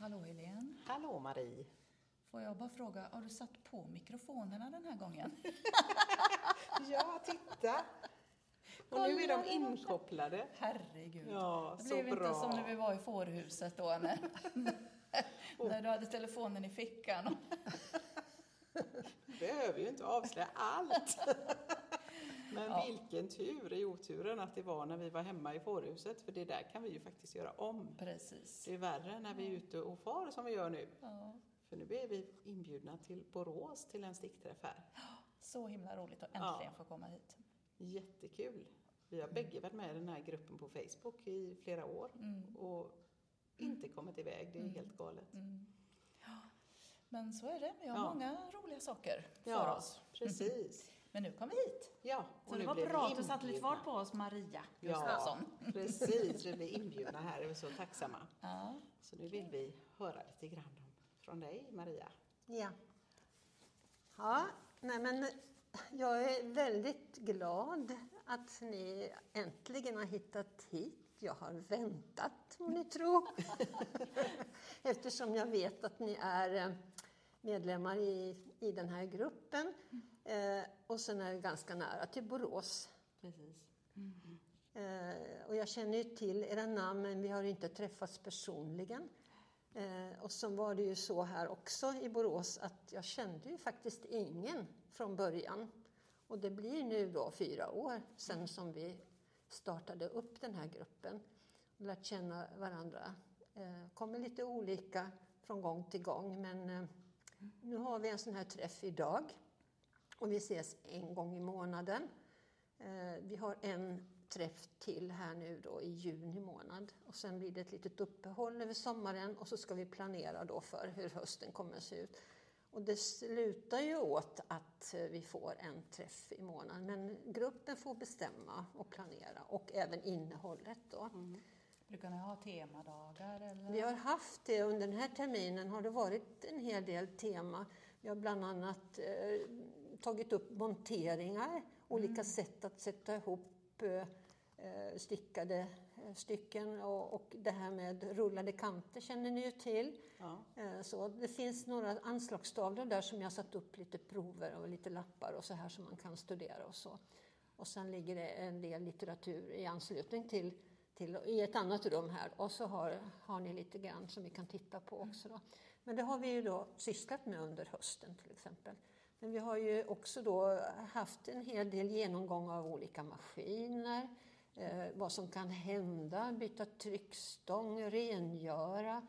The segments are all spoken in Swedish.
Hallå Helene. Hallå Marie. Får jag bara fråga, har du satt på mikrofonerna den här gången? Ja, titta! Och nu är de inkopplade. Herregud. Ja, det blev inte bra. som när vi var i fårhuset då, när, när du hade telefonen i fickan. Behöver ju inte avslöja allt. Men Ja. vilken tur i oturen att det var när vi var hemma i fårhuset, för det där kan vi ju faktiskt göra om. Precis. Det är värre när vi är ute och far som vi gör nu. Ja, För nu är vi inbjudna till Borås till en stickträff här. så himla roligt att Ja. äntligen få komma hit. Jättekul. Vi har bägge varit med i den här gruppen på Facebook i flera år Mm. och inte kommit iväg. Det är helt galet. Mm. Ja, Men så är det, vi har Ja. många roliga saker för Ja, oss. precis. Men nu kom vi hit. Ja, Så det var bra att du satte lite fart på oss, Maria Ja, Gustafsson. precis. Vi blev inbjudna här. Vi är så tacksamma. Ja. Så nu vill vi höra lite grann om, från dig, Maria. Ja. Ja, nej men jag är väldigt glad att ni äntligen har hittat hit. Jag har väntat, må ni tro. Eftersom jag vet att ni är eh, medlemmar i, i den här gruppen. Eh, och sen är det ganska nära till Borås. Precis. Eh, och jag känner ju till era namn, men vi har inte träffats personligen. Eh, och så var det ju så här också i Borås att jag kände ju faktiskt ingen från början. Och det blir nu då fyra år sedan som vi startade upp den här gruppen. Och lärt känna varandra. Eh, kommer lite olika från gång till gång, men eh, nu har vi en sån här träff idag. Och vi ses en gång i månaden. Eh, vi har en träff till här nu då i juni månad och sen blir det ett litet uppehåll över sommaren och så ska vi planera då för hur hösten kommer att se ut. Och det slutar ju åt att eh, vi får en träff i månaden men gruppen får bestämma och planera och även innehållet då. Mm. Brukar ni ha temadagar? Eller? Vi har haft det under den här terminen har det varit en hel del tema. Vi har bland annat eh, tagit upp monteringar, olika sätt att sätta ihop eh, eh, stickade eh, stycken och, och det här med rullade kanter känner ni ju till. Ja. Eh, Så det finns några anslagstavlor där som jag satt upp lite prover och lite lappar och så här som man kan studera och så. Och sen ligger det en del litteratur i anslutning till, till i ett annat rum här och så har, har ni lite grann som vi kan titta på också. Då. Men det har vi ju då sysslat med under hösten till exempel. Men vi har ju också då haft en hel del genomgång av olika maskiner, eh, vad som kan hända, byta tryckstång, rengöra,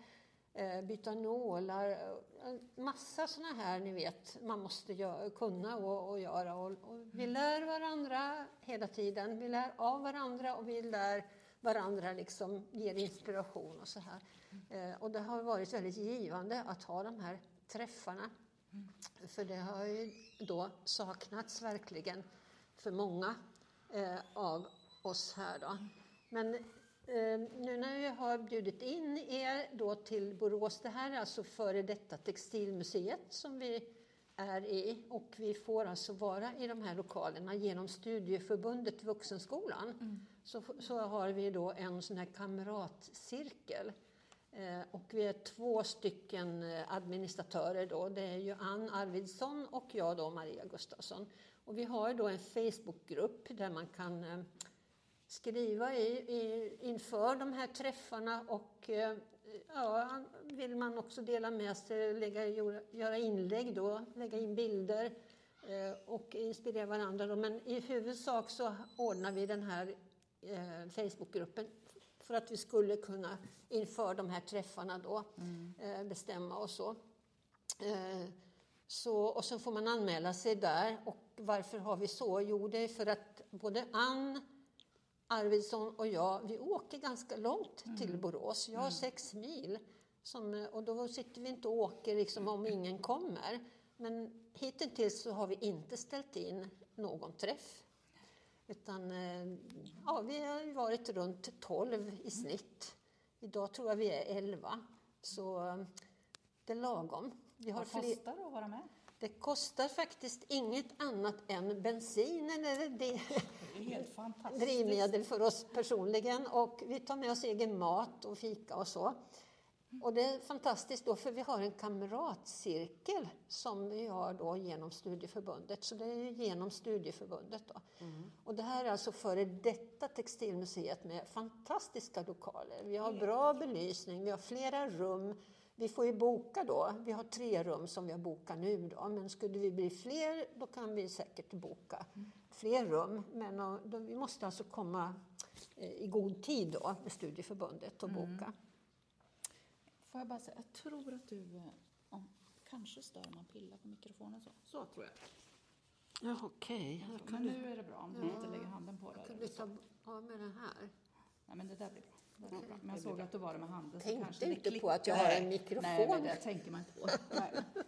eh, byta nålar, eh, massa sådana här ni vet man måste göra, kunna och, och göra. Och, och vi lär varandra hela tiden, vi lär av varandra och vi lär varandra liksom ger inspiration och så här. Eh, och det har varit väldigt givande att ha de här träffarna. För det har ju då saknats verkligen för många eh, av oss här. Då. Men eh, nu när vi har bjudit in er då till Borås, det här är alltså före detta Textilmuseet som vi är i och vi får alltså vara i de här lokalerna genom Studieförbundet Vuxenskolan. Så, så har vi då en sån här kamratcirkel Eh, Och vi är två stycken eh, administratörer då. Det är ju Ann Arvidsson och jag då, Maria Gustafsson. Och vi har då en Facebookgrupp där man kan eh, skriva i, i, inför de här träffarna och eh, ja, vill man också dela med sig, lägga, göra inlägg då, lägga in bilder eh, och inspirera varandra. Då. Men i huvudsak så ordnar vi den här eh, Facebookgruppen för att vi skulle kunna inför de här träffarna då eh, bestämma och så. Så. Och så får man anmäla sig där. Och varför har vi så? Jo, det är för att både Ann Arvidsson och jag, vi åker ganska långt till Borås. Jag har sex mil. Som, och då sitter vi inte och åker liksom om ingen kommer. Men hittills så har vi inte ställt in någon träff. Utan eh, ja, vi har varit runt 12 i snitt. Idag tror jag vi är 11. Så eh, det är lagom. Vi har Vad kostar det att vara med? Det kostar faktiskt inget annat än bensin eller det, Det är helt fantastiskt. drivmedel för oss personligen och vi tar med oss egen mat och fika och så. Och det är fantastiskt då för vi har en kamratcirkel som vi har då genom studieförbundet. Så det är ju genom studieförbundet då. Och det här är alltså före detta textilmuseet med fantastiska lokaler. Vi har bra belysning, vi har flera rum. Vi får ju boka då. Vi har tre rum som vi har bokat nu då. Men skulle vi bli fler då kan vi säkert boka fler rum. Men eh, då, vi måste alltså komma eh, i god tid då med studieförbundet och boka. Får jag bara säga, jag tror att du om, kanske stör om man pillar på mikrofonen så. Så tror jag. Ja, Okej, Men nu är det bra om du inte lägger handen på kan det. du ta av med den här? Nej, men det där blir bra. Jag såg att du var det med handen. så Tänkte inte på att jag har en mikrofon. Nej, men det tänker man inte på.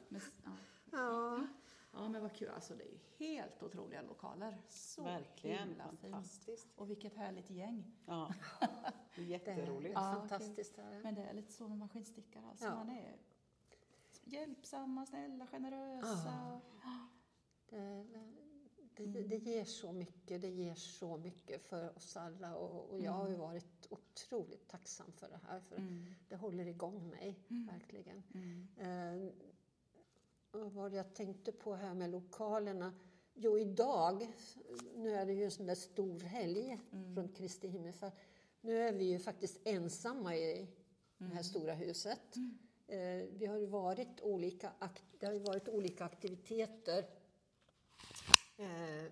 Men, ja. Ja. ja, men vad kul. Alltså, det är helt otroliga lokaler. Så Verkligen, himla fint. fantastiskt. Och vilket härligt gäng. Ja, det är jätteroligt. Det är Ja, fantastiskt. Men det är lite så med maskinstickare. Alltså, Ja. Man är hjälpsamma, snälla, generösa. Det, det, det ger så mycket, det ger så mycket för oss alla och, och jag har ju varit otroligt tacksam för det här för Mm. det håller igång mig, verkligen. Mm. Eh, vad jag tänkte på här med lokalerna. Jo, idag, nu är det ju en sån där stor helg Mm. runt Kristi himmelfärd. Nu är vi ju faktiskt ensamma i det Mm. här stora huset. Eh, vi har varit olika, det har ju varit olika aktiviteter eh,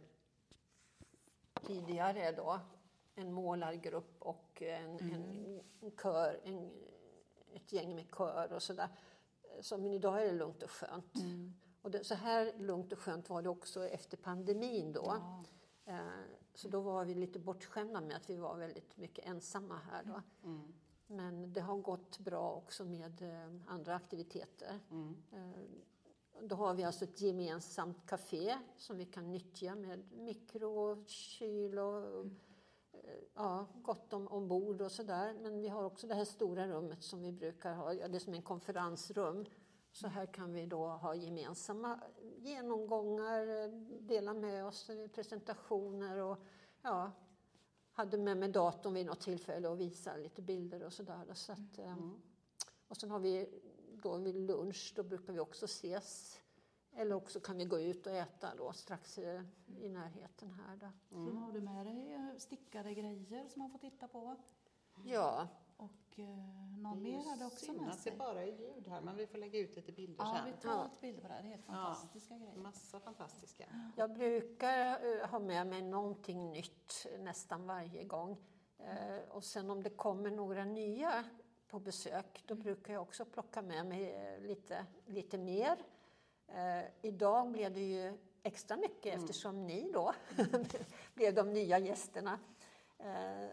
tidigare då. En målargrupp och en, en, en kör, en, ett gäng med kör och sådär. Så, men idag är det lugnt och skönt. Och det, så här lugnt och skönt var det också efter pandemin då. Ja. Eh, så då var vi lite bortskämda med att vi var väldigt mycket ensamma här då. Mm. Men det har gått bra också med eh, andra aktiviteter. Mm. Eh, Då har vi alltså ett gemensamt café som vi kan nyttja med mikro, kyl och eh, ja, gott om ombord och sådär. Men vi har också det här stora rummet som vi brukar ha, ja, det är som en konferensrum. Så här kan vi då ha gemensamma genomgångar, eh, dela med oss i presentationer och ja, hade med mig datorn vid något tillfälle och visa lite bilder och sådär. Så att, eh, Och sen har vi då vid lunch, då brukar vi också ses. Eller också kan vi gå ut och äta då strax eh, i närheten här. Då. Sen har du med dig eh, stickade grejer som man får titta på. Ja, Och eh, någon mer hade också med att det sig. bara är ljud här, men vi får lägga ut lite bilder Ja, vi sen. tar lite bilder på det här. Det är helt fantastiska grejer. Massa fantastiska. jag brukar eh, ha med mig någonting nytt nästan varje gång. Eh, och sen om det kommer några nya på besök, då brukar jag också plocka med mig lite, lite mer. Eh, idag blev det ju extra mycket eftersom ni då blev de nya gästerna. Eh,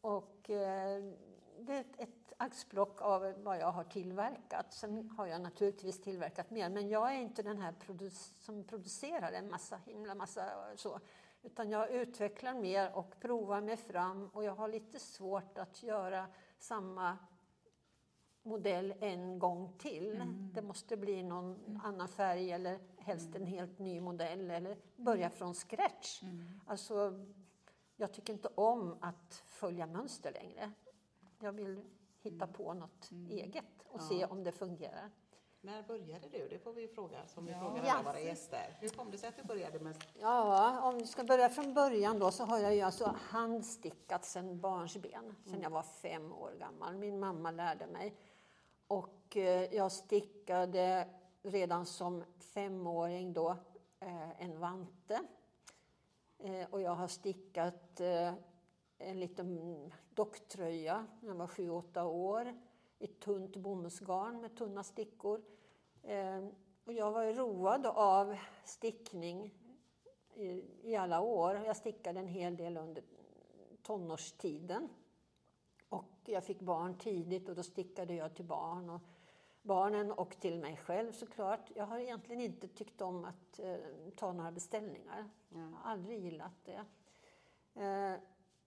och eh, det är ett, ett axplock av vad jag har tillverkat. Sen har jag naturligtvis tillverkat mer, men jag är inte den här produ- som producerar en massa, himla massa så. Utan jag utvecklar mer och provar mig fram och jag har lite svårt att göra samma modell en gång till. Det måste bli någon annan färg eller helst en helt ny modell eller börja från scratch. Alltså, jag tycker inte om att följa mönster längre. Jag vill hitta på något eget och se om det fungerar. När började du? Det får vi fråga som vi Ja. frågar Ja. alla våra gäster. Hur kom det sig att du började med Ja, om vi ska börja från början då så har jag ju alltså handstickat sedan barnsben, sedan jag var fem år gammal. Min mamma lärde mig. Och eh, jag stickade redan som femåring då eh, en vante. Eh, och jag har stickat en liten docktröja när jag var sju, åtta år i tunt bomullsgarn med tunna stickor. Och jag var road av stickning i alla år. Jag stickade en hel del under tonårstiden. Jag fick barn tidigt och då stickade jag till barn. Och barnen och till mig själv såklart. Jag har egentligen inte tyckt om att eh, ta några beställningar. Jag har aldrig gillat det. Eh,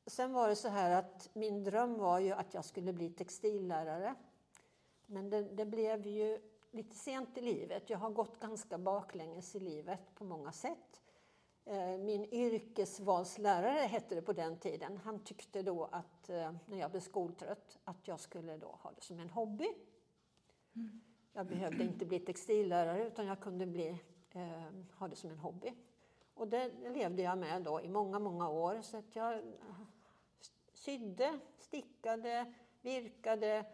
sen var det så här att min dröm var ju att jag skulle bli textillärare. Men det, det blev ju lite sent i livet. Jag har gått ganska baklänges i livet på många sätt. Eh, min yrkesvalslärare hette det på den tiden. Han tyckte då att, eh, när jag blev skoltrött, att jag skulle då ha det som en hobby. Jag behövde inte bli textillärare utan jag kunde bli, eh, ha det som en hobby. Och det levde jag med då i många, många år. Så att jag eh, sydde, stickade, virkade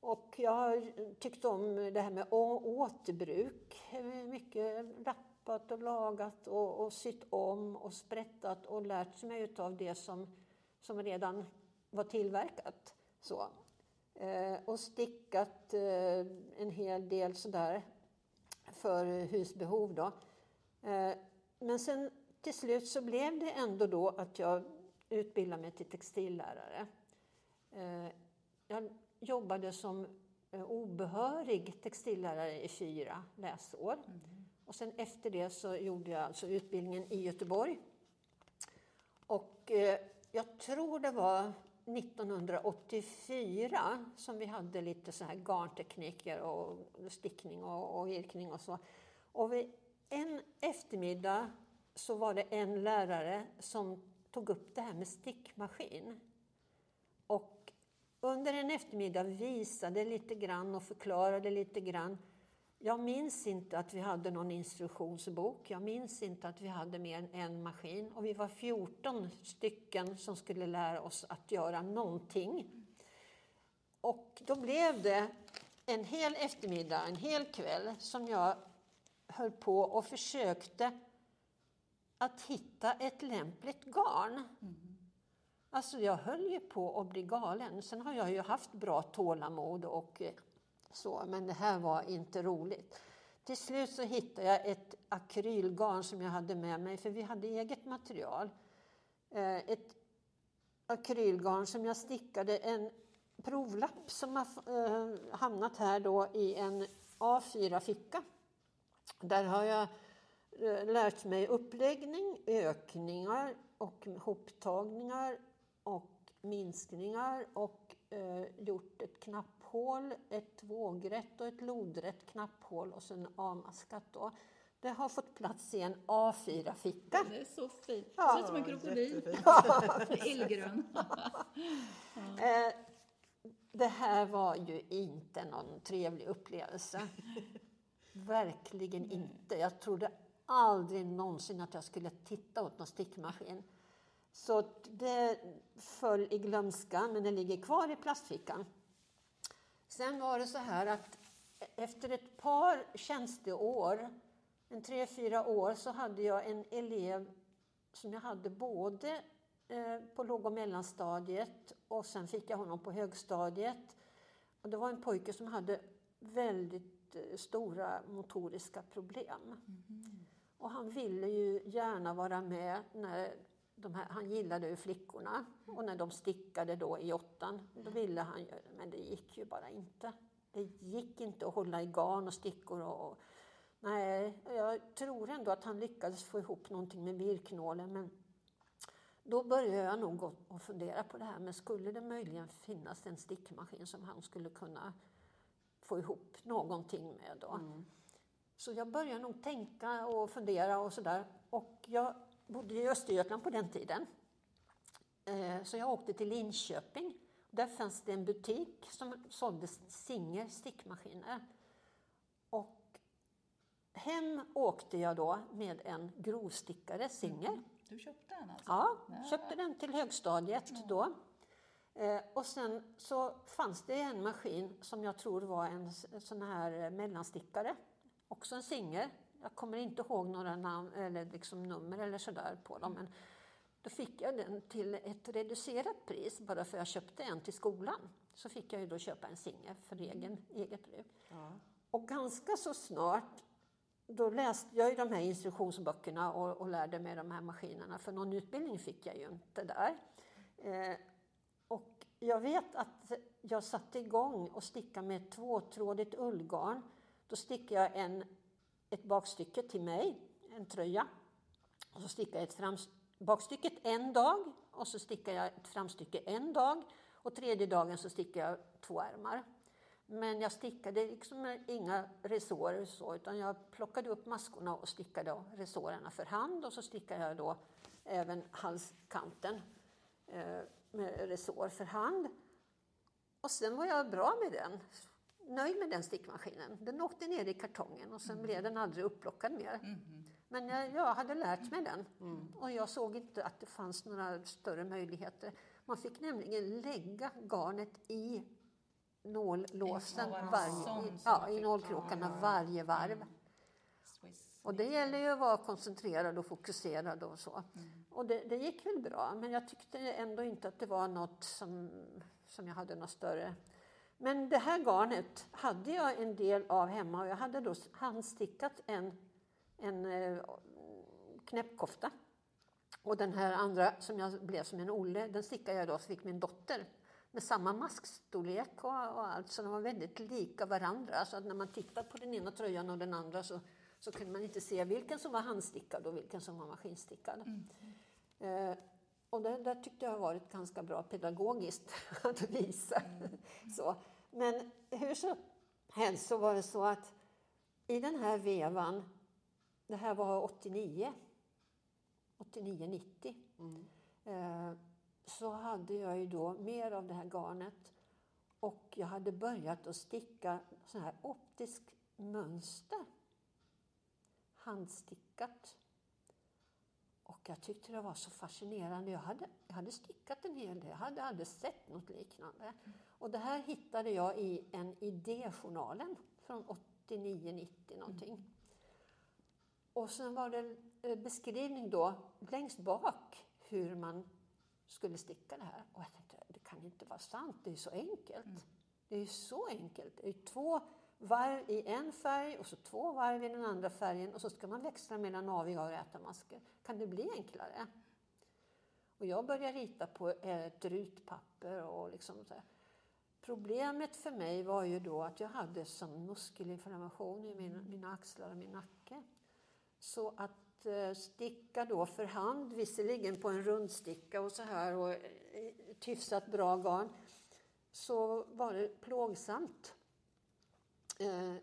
och jag tyckte om det här med återbruk. Mycket lappat och lagat och, och sytt om och sprättat och lärt mig av det som, som redan var tillverkat. Så. Eh, och stickat eh, en hel del sådär för husbehov. Då. Eh, men sen till slut så blev det ändå då att jag utbildade mig till textillärare. Eh, jag jobbade som eh, obehörig textillärare i fyra läsår. Mm. Och sen efter det så gjorde jag alltså utbildningen i Göteborg. Och eh, jag tror det var 1984 som vi hade lite så här garntekniker och stickning och, och virkning och så. Och vid en eftermiddag så var det en lärare som tog upp det här med stickmaskin. Och under en eftermiddag visade lite grann och förklarade lite grann. Jag minns inte att vi hade någon instruktionsbok. Jag minns inte att vi hade mer än en maskin. Och vi var 14 stycken som skulle lära oss att göra någonting. Och då blev det en hel eftermiddag, en hel kväll som jag höll på och försökte att hitta ett lämpligt garn. Mm. Alltså jag höll ju på att bli galen. Sen har jag ju haft bra tålamod och eh, så, men det här var inte roligt. Till slut så hittade jag ett akrylgarn som jag hade med mig, för vi hade eget material. Eh, ett akrylgarn som jag stickade en provlapp som har eh, hamnat här då i en A4-ficka. Där har jag eh, lärt mig uppläggning, ökningar och hoptagningar och minskningar och eh, gjort ett knapphål, ett vågrätt och ett lodrätt knapphål och sen avmaskat. Då. Det har fått plats i en A4-ficka. Det är så fint. Det ser ut som en krokodil. Ja, Illgrön. Eh, det här var ju inte någon trevlig upplevelse. Verkligen Nej. inte. Jag trodde aldrig någonsin att jag skulle titta åt någon stickmaskin. Så det föll i glömska, men det ligger kvar i plastfickan. Sen var det så här att efter ett par tjänsteår, en tre, fyra år, så hade jag en elev som jag hade både eh, på låg och mellanstadiet och sen fick jag honom på högstadiet. Och det var en pojke som hade väldigt Eh, stora motoriska problem. Mm. Och han ville ju gärna vara med när här, han gillade ju flickorna och när de stickade då i åttan, då ville han göra det, men det gick ju bara inte. Det gick inte att hålla i garn och stickor och, nej, jag tror ändå att han lyckades få ihop någonting med virknålen men då började jag nog att fundera på det här, men skulle det möjligen finnas en stickmaskin som han skulle kunna få ihop någonting med. Då. Mm. Så jag började nog tänka och fundera och sådär. Och jag bodde i Östergötland på den tiden. Eh, så jag åkte till Linköping. Där fanns det en butik som sålde Singer stickmaskiner. Och hem åkte jag då med en grovstickare, Singer. Mm. Du köpte den alltså? Ja, köpte den till högstadiet då. Eh, och sen så fanns det en maskin som jag tror var en sån här mellanstickare, också en Singer. Jag kommer inte ihåg några namn eller liksom nummer eller sådär på dem. Men då fick jag den till ett reducerat pris bara för jag köpte en till skolan. Så fick jag ju då köpa en Singer för egen, eget bruk. Ja. Och ganska så snart då läste jag ju de här instruktionsböckerna och, och lärde mig de här maskinerna. För någon utbildning fick jag ju inte där. Eh, jag vet att jag satte igång och stickade med ett tvåtrådigt ullgarn. Då stickade jag en, ett bakstycke till mig, en tröja. Och så stickade jag ett fram, bakstycket en dag och så stickade jag ett framstycke en dag. Och tredje dagen så stickade jag två ärmar. Men jag stickade liksom inga resårer så, utan jag plockade upp maskorna och stickade resårerna för hand och så stickade jag då även halskanten. Eh, med resår för hand. Och sen var jag bra med den nöjd med den stickmaskinen. Den åkte ner i kartongen och sen blev den aldrig upplockad mer. Men jag, jag hade lärt mig den och jag såg inte att det fanns några större möjligheter. Man fick nämligen lägga garnet i nållåsen varje, i, ja, man i nålkrokarna varje varv. Swiss. Och det gäller ju att vara koncentrerad och fokuserad och så. Och det, det gick väl bra, men jag tyckte ändå inte att det var något som, som jag hade något större. Men det här garnet hade jag en del av hemma och jag hade då handstickat en, en eh, knäppkofta. Och den här andra som jag blev som en Olle, den stickade jag då så fick min dotter. Med samma maskstorlek och, och allt, så de var väldigt lika varandra. Så att när man tittar på den ena tröjan och den andra så, så kunde man inte se vilken som var handstickad och vilken som var maskinstickad. Eh, och det där tyckte jag har varit ganska bra pedagogiskt att visa. Så. Men hur som helst så var det så att i den här vevan, det här var 89, 89-90, eh, så hade jag ju då mer av det här garnet och jag hade börjat att sticka så här optiskt mönster. Handstickat. Och jag tyckte det var så fascinerande. Jag hade, jag hade stickat en hel del, jag hade aldrig sett något liknande. Och det här hittade jag i en idéjournalen från 89-90 någonting. Och sen var det eh, beskrivning då längst bak hur man skulle sticka det här. Och jag tänkte, det kan inte vara sant, det är så enkelt. Det är ju så enkelt. Det är två varv i en färg och så två varv i den andra färgen och så ska man växla mellan aviga och räta masker. Kan det bli enklare? Och jag började rita på eh, ett rutpapper och liksom så här. Problemet för mig var ju då att jag hade sån muskelinflammation i mina, mina axlar och min nacke. Så att eh, sticka då för hand, visserligen på en rundsticka och så här och ett hyfsat bra garn, så var det plågsamt. Eh,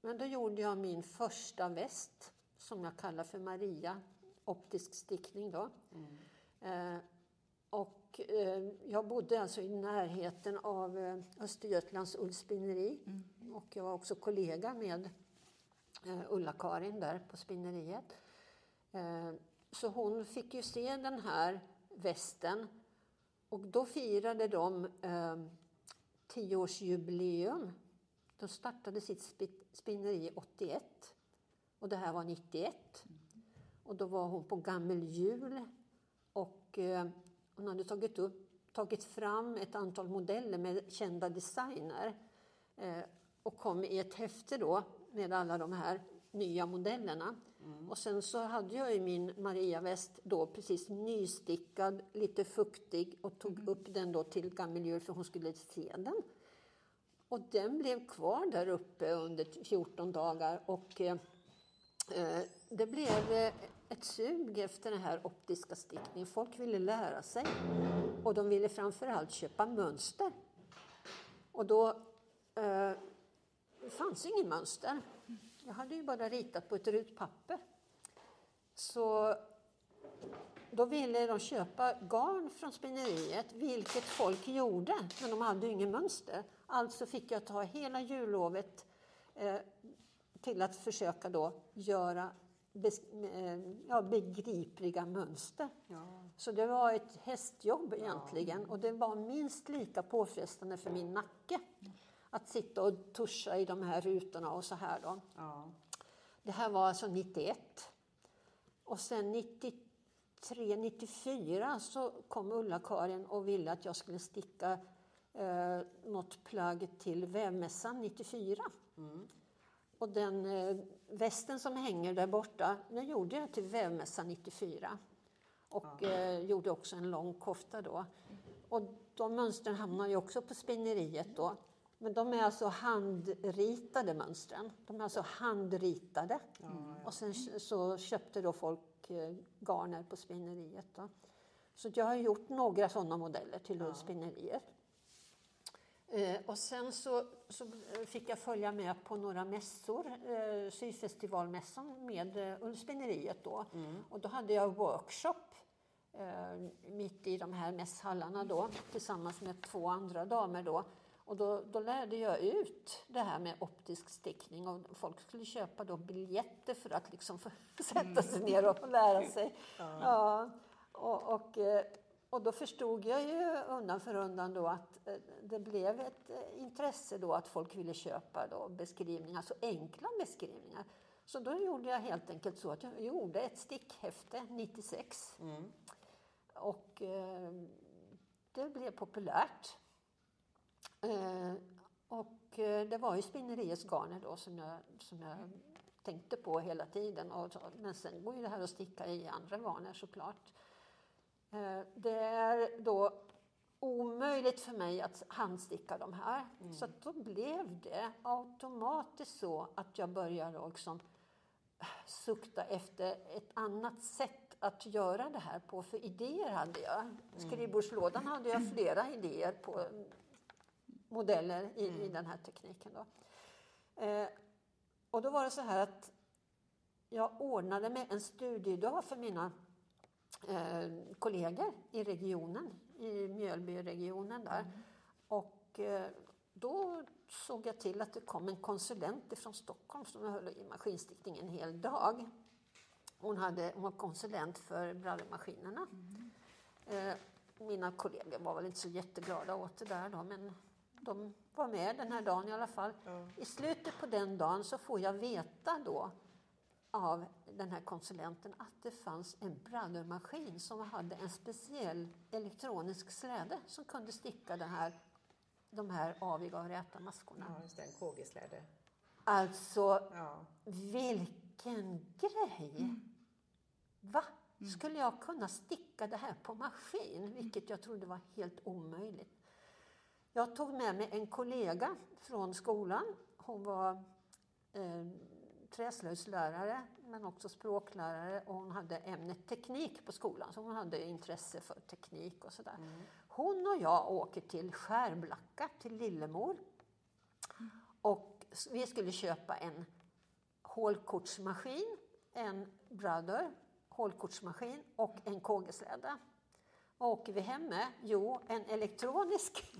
men då gjorde jag min första väst som jag kallar för Maria, optisk stickning då. Eh, och eh, jag bodde alltså i närheten av eh, Östergötlands ullspinneri och jag var också kollega med Ulla-Karin där på spinneriet. Så hon fick ju se den här västen och då firade de tioårsjubileum. De startade sitt spi- spinneri 81 och det här var 91. Och då var hon på gammel jul och eh, hon hade tagit, upp, tagit fram ett antal modeller med kända designer eh, och kom i ett häfte då med alla de här nya modellerna. Och sen så hade jag ju min Maria-väst då precis nystickad, lite fuktig och tog upp den då till gammel jul för hon skulle se den. Och den blev kvar där uppe under 14 dagar och eh, eh det blev eh, ett sug efter den här optiska stickningen. Folk ville lära sig och de ville framförallt köpa mönster. Och då eh, fanns inget mönster. Jag hade ju bara ritat på ett rutpapper. Så då ville de köpa garn från spinneriet, vilket folk gjorde, men de hade ju inget mönster. Alltså fick jag ta hela jullovet eh, till att försöka då göra bes- eh, ja, begripliga mönster. Ja. Så det var ett hästjobb egentligen och det var minst lika påfrestande för min nacke att sitta och tuscha i de här rutorna och så här då. Ja. Det här var alltså 91. Och sen 93, 94 så kom Ulla-Karin och ville att jag skulle sticka eh, något plagg till vävmässan 94. Och den eh, västen som hänger där borta, den gjorde jag till vävmässan 94. Och eh, gjorde också en lång kofta då. Och de mönstren hamnar ju också på spinneriet då. Men de är alltså handritade mönstren. De är alltså handritade. Och sen så köpte då folk eh, garner på spinneriet. Då. Så jag har gjort några sådana modeller till ullspinneriet. Eh, och sen så, så fick jag följa med på några mässor, eh, syfestivalmässan med eh, ullspinneriet då. Och då hade jag workshop eh, mitt i de här mässhallarna då tillsammans med två andra damer då. Och då, då lärde jag ut det här med optisk stickning och folk skulle köpa då biljetter för att liksom sätta sig ner och lära sig. Ja. Ja, och, och, eh, och då förstod jag ju undan för undan då att eh, det blev ett eh, intresse då att folk ville köpa då beskrivningar, så enkla beskrivningar. Så då gjorde jag helt enkelt så att jag gjorde ett stickhäfte 96 Mm. och eh, det blev populärt. Eh, och eh, det var ju spinneriets garner då som jag, som jag tänkte på hela tiden. Och, men sen går ju det här att sticka i andra garner såklart. Eh, det är då omöjligt för mig att handsticka de här. Så att då blev det automatiskt så att jag började liksom sukta efter ett annat sätt att göra det här på. För idéer hade jag. Skrivbordslådan hade jag flera idéer på mm, modeller i, i den här tekniken. Då. Eh, och då var det så här att jag ordnade med en studiedag för mina eh, kollegor i regionen, i Mjölbyregionen där. Och eh, då såg jag till att det kom en konsulent från Stockholm som höll i maskinstickning en hel dag. Hon, hade, hon var konsulent för brallemaskinerna. Eh, mina kollegor var väl inte så jätteglada åt det där då, men de var med den här dagen i alla fall. Ja. I slutet på den dagen så får jag veta då av den här konsulenten att det fanns en brallermaskin som hade en speciell elektronisk släde som kunde sticka det här, de här aviga och räta maskorna. ja, just det. En KG-släde. Alltså, Ja. vilken grej! Va? Skulle jag kunna sticka det här på maskin? Vilket jag trodde var helt omöjligt. Jag tog med mig en kollega från skolan. Hon var eh, träslöjdslärare men också språklärare och hon hade ämnet teknik på skolan så hon hade intresse för teknik och sådär. Hon och jag åker till Skärblacka, till Lillemor och vi skulle köpa en hålkortsmaskin, en Brother hålkortsmaskin och en KG-släde. Vad åker vi hem med? Jo, en elektronisk.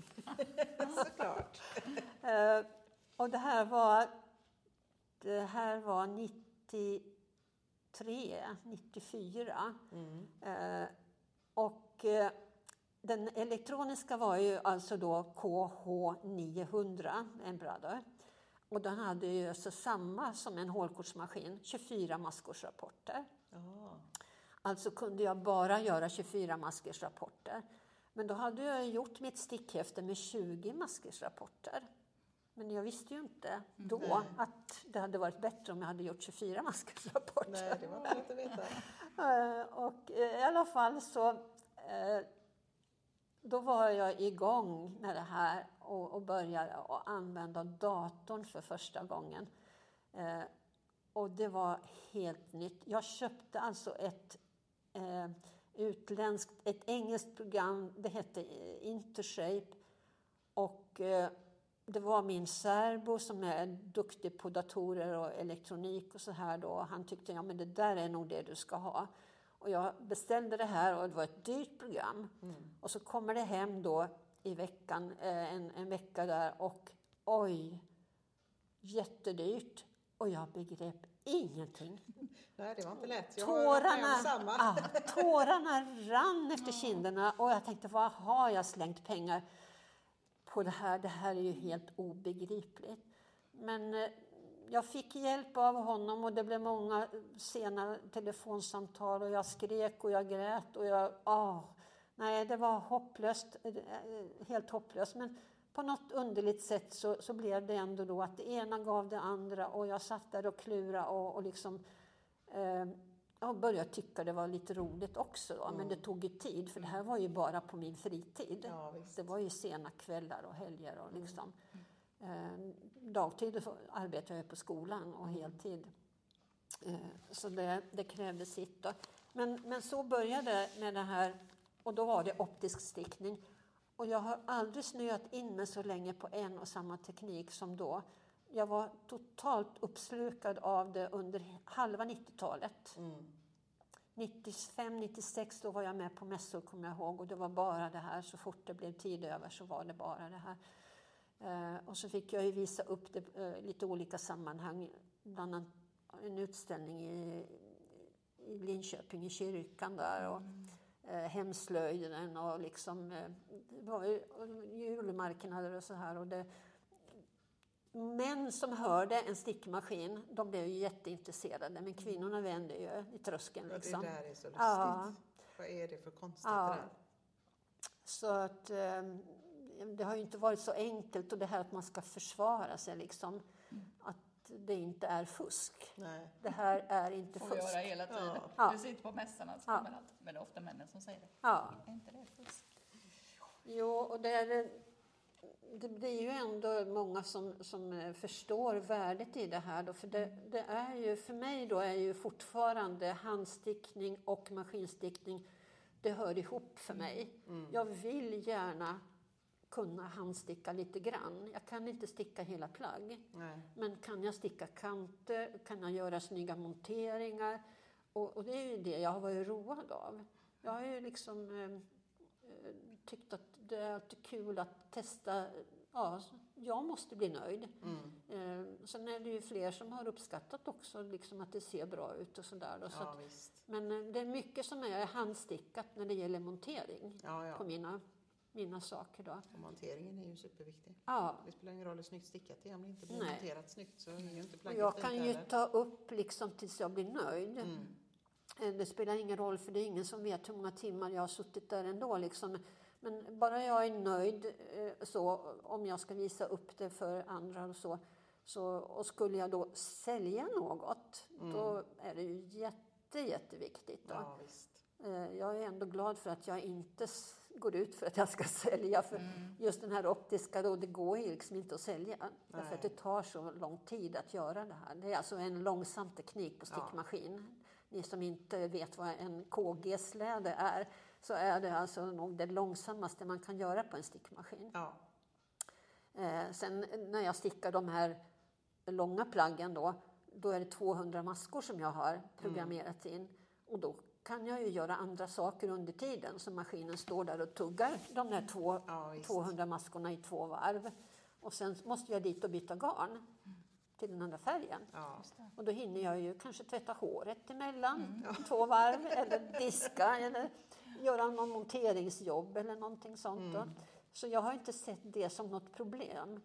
Såklart. Eh, och det här var, det här var 93, 94. Mm. Eh, och eh, den elektroniska var ju alltså då KH900, en Brother. Och den hade ju så samma som en hålkortsmaskin, 24 maskorsrapporter. Ja. Alltså kunde jag bara göra 24 maskersrapporter. Men då hade jag gjort mitt stickhäfte med 20 maskersrapporter. Men jag visste ju inte då Nej. att det hade varit bättre om jag hade gjort 24 maskersrapporter. Nej, det var inte veta. Eh, Och eh, i alla fall så eh, då var jag igång med det här och, och började att använda datorn för första gången. Eh, och det var helt nytt. Jag köpte alltså ett eh, utländskt, ett engelskt program, det hette Intershape. Och eh, det var min särbo som är duktig på datorer och elektronik och så här då. Han tyckte, ja men det där är nog det du ska ha. Och jag beställde det här och det var ett dyrt program. Och så kommer det hem då i veckan, eh, en, en vecka där och oj, jättedyrt. Och jag begrep ingenting. Nej, det var inte lätt. Jag Tårarna, samma. ja, tårarna rann efter kinderna och jag tänkte, vad har jag slängt pengar på det här? Det här är ju helt obegripligt. Men eh, jag fick hjälp av honom och det blev många sena telefonsamtal och jag skrek och jag grät och jag, Oh, nej det var hopplöst, eh, eh, helt hopplöst. Men på något underligt sätt så, så blev det ändå då att det ena gav det andra och jag satt där och klura och, och liksom eh, jag började tycka det var lite roligt också då, men det tog ju tid för det här var ju bara på min fritid. Ja. Det var ju sena kvällar och helger och liksom. Eh, dagtid arbetade jag på skolan och heltid. Eh, så det, det krävde sitt. Då. Men, men så började med det här och då var det optisk stickning. Och jag har aldrig snöat in mig så länge på en och samma teknik som då. Jag var totalt uppslukad av det under halva 90-talet. Mm. 95, 96 då var jag med på mässor kommer jag ihåg och det var bara det här. Så fort det blev tid över så var det bara det här. Eh, och så fick jag ju visa upp det i eh, lite olika sammanhang. Bland annat en utställning i, i Linköping, i kyrkan där. Och, eh, hemslöjden och liksom, eh, julmarknader och så här. Och det, män som hörde en stickmaskin, de blev ju jätteintresserade. Men kvinnorna vände ju i tröskeln. Liksom. Ja, det där är så lustigt. Ja. Vad är det för konstigt Ja. det där? Så att eh, det har ju inte varit så enkelt och det här att man ska försvara sig liksom. Att det inte är fusk. Nej. Det här är inte får fusk. höra hela tiden. Ja. Du sitter på mässorna så Ja. kommer allt. Men det är ofta männen som säger det. Ja. Är inte det fusk? Jo, och det är, det, är ju ändå många som, som eh, förstår värdet i det här. Då, för det, det är ju, för mig då är ju fortfarande handstickning och maskinstickning, det hör ihop för mig. Jag vill gärna kunna handsticka lite grann. Jag kan inte sticka hela plagg. Nej. Men kan jag sticka kanter, kan jag göra snygga monteringar? Och, och det är ju det jag har varit road av. Jag har ju liksom eh, tyckt att det är alltid kul att testa. Ja, jag måste bli nöjd. Mm. Eh, sen är det ju fler som har uppskattat också liksom att det ser bra ut och sådär. då. Så Ja, att, visst. men eh, det är mycket som är handstickat när det gäller montering Ja, ja. på mina, mina saker. Då. Och monteringen är ju superviktig. Ja, Det spelar ingen roll hur snyggt stickat det är. Om det inte blir Nej. monterat snyggt så är ju inte plagget jag kan ju ta upp liksom tills jag blir nöjd. Mm. Eh, Det spelar ingen roll för det är ingen som vet hur många timmar jag har suttit där ändå. Liksom. Men bara jag är nöjd eh, så, om jag ska visa upp det för andra och så, så och skulle jag då sälja något, då är det ju jätte, jätteviktigt. Då. Mm. Ja. Eh, Jag är ändå glad för att jag inte går ut för att jag ska sälja. För just den här optiska, då, det går ju liksom inte att sälja. Därför att det tar så lång tid att göra det här. Det är alltså en långsam teknik på stickmaskin. Ni som inte vet vad en KG-släde är, så är det alltså nog det långsammaste man kan göra på en stickmaskin. Ja. Eh, sen när jag stickar de här långa plaggen då, då är det 200 maskor som jag har programmerat in. Och då kan jag ju göra andra saker under tiden, så maskinen står där och tuggar de där två, Ja, visst. 200 maskorna i två varv. Och sen måste jag dit och byta garn till den andra färgen. Ja. Och då hinner jag ju kanske tvätta håret emellan två varv eller diska eller göra någon monteringsjobb eller någonting sånt. Då. Så jag har inte sett det som något problem.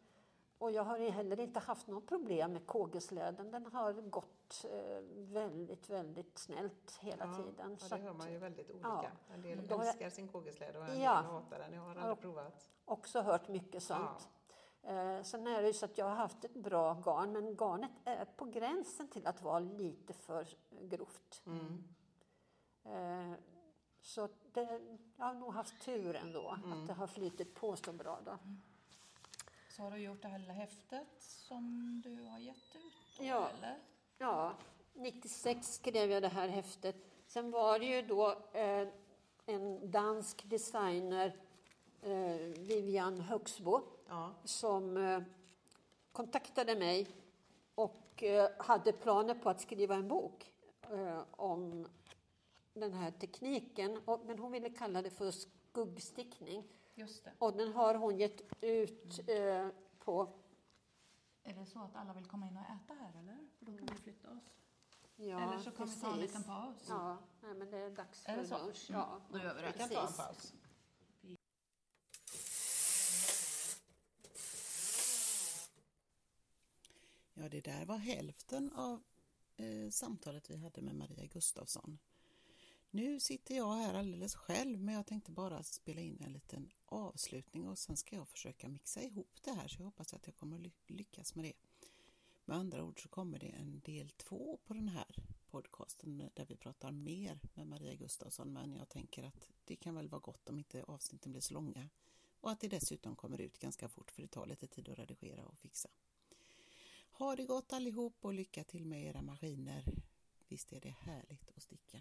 Och jag har heller inte haft något problem med KG-släden. Den har gått eh, väldigt, väldigt snällt hela Ja, tiden. ja, det hör man ju väldigt olika. Ja. En del älskar sin KG-släde och en Ja. del hatar den. Jag har aldrig Ja. provat. också hört mycket sånt. Eh, sen är det ju så att jag har haft ett bra garn, men garnet är på gränsen till att vara lite för grovt. Mm. Eh, så det, jag har nog haft tur ändå, Mm. att det har flytit på så bra. Då. Så har du gjort det här lilla häftet som du har gett ut? Då, Ja. Eller? Ja, 96 skrev jag det här häftet. Sen var det ju då eh, en dansk designer, eh, Vivian Högsbo, Ja. som eh, kontaktade mig och eh, hade planer på att skriva en bok eh, om den här tekniken. Och, men hon ville kalla det för skuggstickning. Just det. Och den har hon gett ut eh, på... Är det så att alla vill komma in och äta här eller? För då kan vi flytta oss. Ja, eller så kan vi ta en precis. liten paus. Ja, nej, men det är dags Är för så? lunch. Mm, Ja, då gör vi det. Vi kan ta en precis. paus. Ja, det där var hälften av eh, samtalet vi hade med Maria Gustafsson. Nu sitter jag här alldeles själv men jag tänkte bara spela in en liten avslutning och sen ska jag försöka mixa ihop det här så jag hoppas att jag kommer lyckas med det. Med andra ord så kommer det en del två på den här podcasten där vi pratar mer med Maria Gustafsson men jag tänker att det kan väl vara gott om inte avsnitten blir så långa och att det dessutom kommer ut ganska fort för det tar lite tid att redigera och fixa. Ha det gott allihop och lycka till med era maskiner. Visst är det härligt att sticka.